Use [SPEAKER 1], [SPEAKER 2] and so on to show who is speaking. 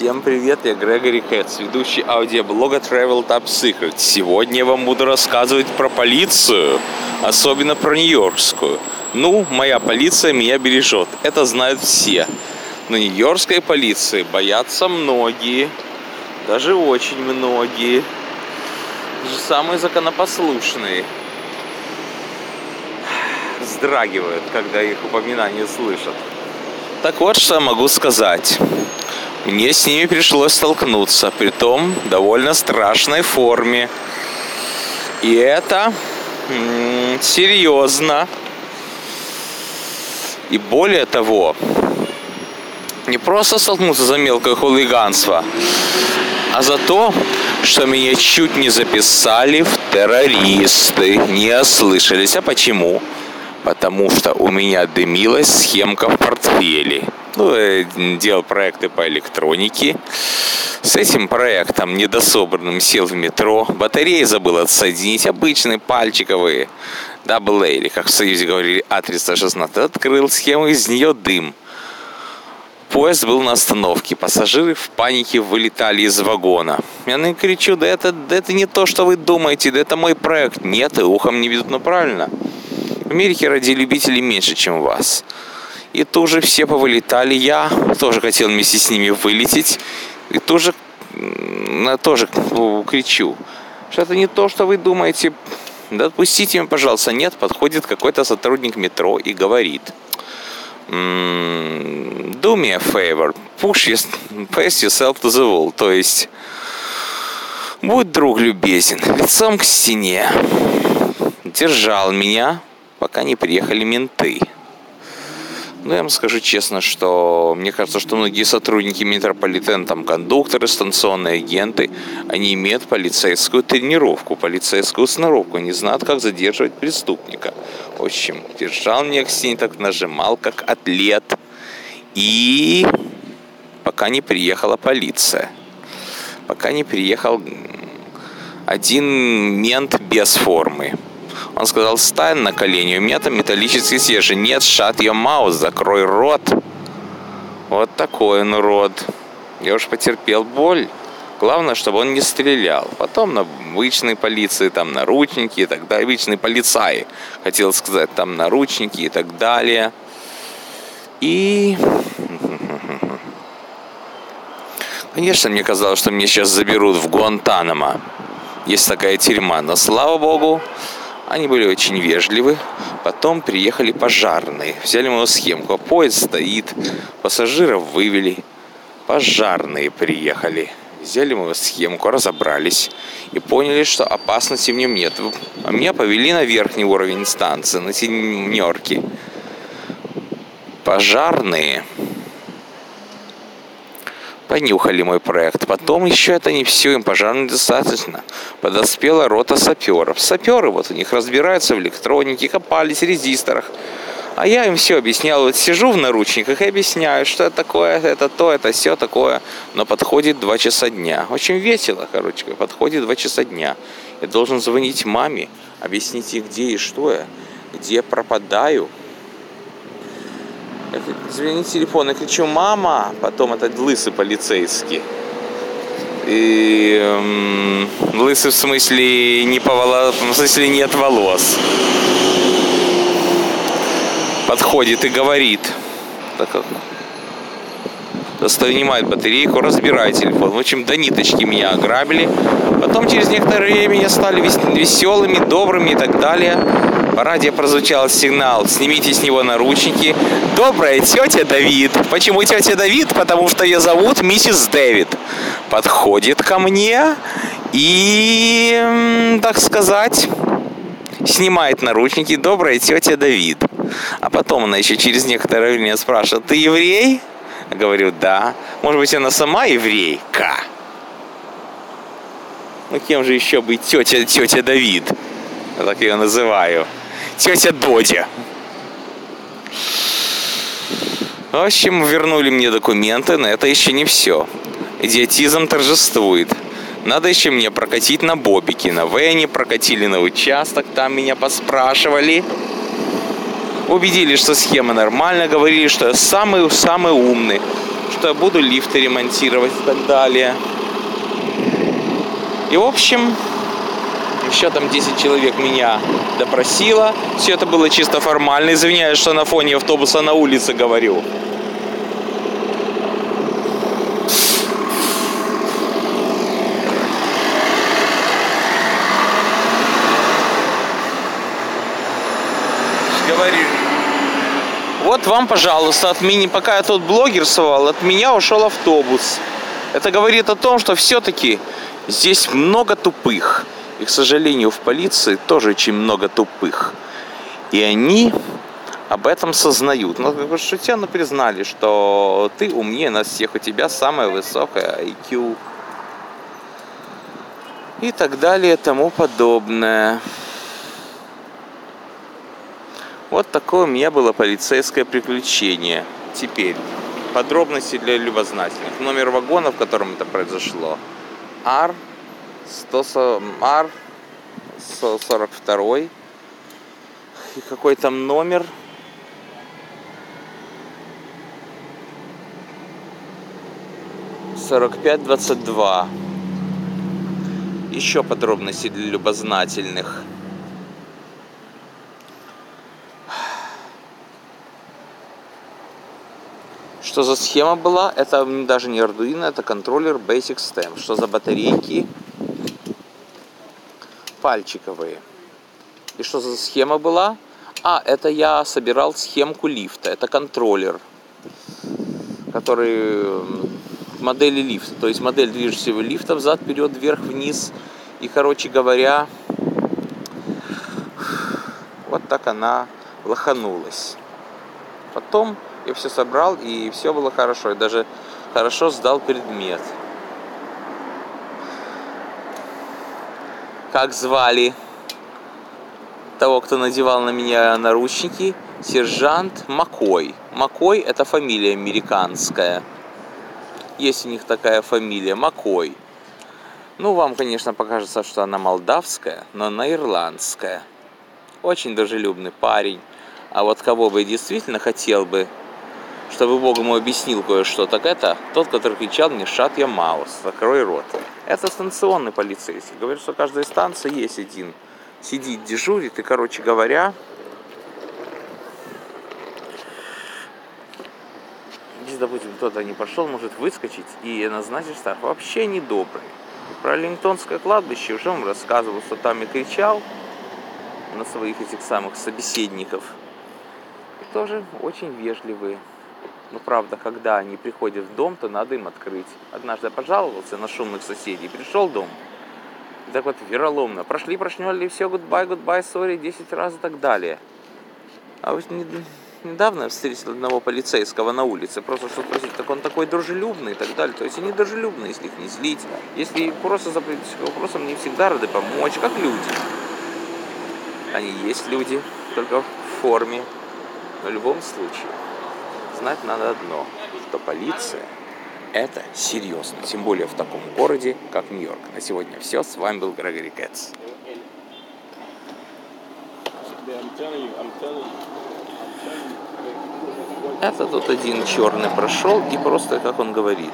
[SPEAKER 1] Всем привет, я Грегори Хэтс, ведущий аудиоблога Travel Top Secret. Сегодня я вам буду рассказывать про полицию, особенно про нью-йоркскую. Ну, моя полиция меня бережет, это знают все. Но нью-йоркской полиции боятся многие, даже очень многие. Даже самые законопослушные вздрагивают, когда их упоминания слышат. Так вот, что я могу сказать. Мне с ними пришлось столкнуться, при том довольно страшной форме. И это серьезно. И более того, не просто столкнуться за мелкое хулиганство, а за то, что меня чуть не записали в террористы. Не ослышались. А почему? Потому что у меня дымилась схемка в портфеле. Ну, я делал проекты по электронике. С этим проектом недособранным сел в метро. Батареи забыл отсоединить, обычные пальчиковые. AA, или как в Союзе говорили, А316. Открыл схему, из нее дым. Поезд был на остановке. Пассажиры в панике вылетали из вагона. Я на кричу, да это, да это не то, что вы думаете, да это мой проект. Нет, и ухом не ведут, но правильно. В Америке ради любителей меньше, чем вас. И тоже все повылетали. Я тоже хотел вместе с ними вылететь. И тоже, тоже кричу, что это не то, что вы думаете. Да отпустите меня, пожалуйста. Нет, подходит какой-то сотрудник метро и говорит. «М, Do me a favor. Push your, pass yourself to the wall. То есть, будь друг любезен, лицом к стене. Держал меня, пока не приехали менты. Ну, я вам скажу честно, что мне кажется, что многие сотрудники метрополитена, там, кондукторы, станционные агенты, они имеют полицейскую тренировку, полицейскую сноровку, они знают, как задерживать преступника. В общем, держал меня к стене, так нажимал, как атлет. И пока не приехала полиция. Пока не приехал один мент без формы. Он сказал, стань на колени, у меня там металлический стержень. Нет, shut your mouth, закрой рот. Вот такой он рот. Я уж потерпел боль. Главное, чтобы он не стрелял. Потом на обычной полиции, там наручники и так далее. Обычные полицаи, хотел сказать, там наручники и так далее. И... Конечно, мне казалось, что мне сейчас заберут в Гуантанамо. Есть такая тюрьма, но слава богу, они были очень вежливы. Потом приехали пожарные. Взяли мою схемку. Поезд стоит. Пассажиров вывели. Пожарные приехали. Взяли мою схемку, разобрались. И поняли, что опасности в нем нет. Меня повели на верхний уровень станции, на семерке. Пожарные понюхали мой проект. Потом еще это не все, им пожарно достаточно. Подоспела рота саперов. Саперы вот у них разбираются в электронике, копались в резисторах. А я им все объяснял. Вот сижу в наручниках и объясняю, что это такое, это то, это все такое. Но подходит два часа дня. Очень весело, короче. Подходит два часа дня. Я должен звонить маме, объяснить ей, где и что я, где пропадаю, я звоню телефон, я кричу, мама, потом этот лысый полицейский. И эм, лысый в смысле не по волос, в смысле нет волос. Подходит и говорит. Так как вынимает батарейку, разбирает телефон. В общем, до ниточки меня ограбили. Потом через некоторое время стали веселыми, добрыми и так далее. По радио прозвучал сигнал «Снимите с него наручники». Добрая тетя Давид. Почему тетя Давид? Потому что ее зовут миссис Дэвид. Подходит ко мне и, так сказать, снимает наручники. Добрая тетя Давид. А потом она еще через некоторое время спрашивает, ты еврей? Говорю, да. Может быть, она сама еврейка? Ну, кем же еще быть тетя, тетя Давид? Я так ее называю. Тетя Додя. В общем, вернули мне документы, но это еще не все. Идиотизм торжествует. Надо еще мне прокатить на Бобике, на Вене, прокатили на участок, там меня поспрашивали. Убедили, что схема нормальная, говорили, что я самый-самый умный. что я буду лифты ремонтировать и так далее. И в общем, еще там 10 человек меня допросило. Все это было чисто формально. Извиняюсь, что на фоне автобуса на улице говорю. Вот вам, пожалуйста, от меня, пока я тут блогерствовал, от меня ушел автобус. Это говорит о том, что все-таки здесь много тупых. И, к сожалению, в полиции тоже очень много тупых. И они об этом сознают. Но как бы шутя, но признали, что ты умнее нас всех, у тебя самая высокая IQ. И так далее, тому подобное. Вот такое у меня было полицейское приключение. Теперь подробности для любознательных. Номер вагона, в котором это произошло. Ар 100, Ар 142. И какой там номер? Сорок пять двадцать два. Еще подробности для любознательных. Что за схема была? Это даже не Arduino, это контроллер Basic Stem. Что за батарейки? Пальчиковые. И что за схема была? А, это я собирал схемку лифта. Это контроллер, который модели лифта. То есть модель движущегося лифта взад, вперед, вверх, вниз. И, короче говоря, вот так она лоханулась. Потом я все собрал, и все было хорошо. Я даже хорошо сдал предмет. Как звали того, кто надевал на меня наручники? Сержант Макой. Макой – это фамилия американская. Есть у них такая фамилия – Макой. Ну, вам, конечно, покажется, что она молдавская, но она ирландская. Очень дружелюбный парень. А вот кого бы действительно хотел бы чтобы Бог ему объяснил кое-что, так это тот, который кричал мне «Шат я Маус, закрой рот». Это станционный полицейский. Говорит, что каждая станция есть один. Сидит, дежурит, и, короче говоря, если, допустим, кто-то не пошел, может выскочить и назначить штраф. Вообще не добрый. Про Лингтонское кладбище уже вам рассказывал, что там и кричал на своих этих самых собеседников. И тоже очень вежливые. Но правда, когда они приходят в дом, то надо им открыть. Однажды я пожаловался на шумных соседей, пришел в дом. И так вот вероломно. Прошли, прошнели, все, goodbye, goodbye, sorry, 10 раз и так далее. А вот не, недавно встретил одного полицейского на улице, просто что спросить, так он такой дружелюбный и так далее. То есть они дружелюбны, если их не злить. Если просто за вопросом, не всегда рады помочь, как люди. Они есть люди, только в форме. Но в любом случае знать надо одно, что полиция это серьезно, тем более в таком городе, как Нью-Йорк. На сегодня все. С вами был Грегори Кэтс. Это тут один черный прошел и просто, как он говорит,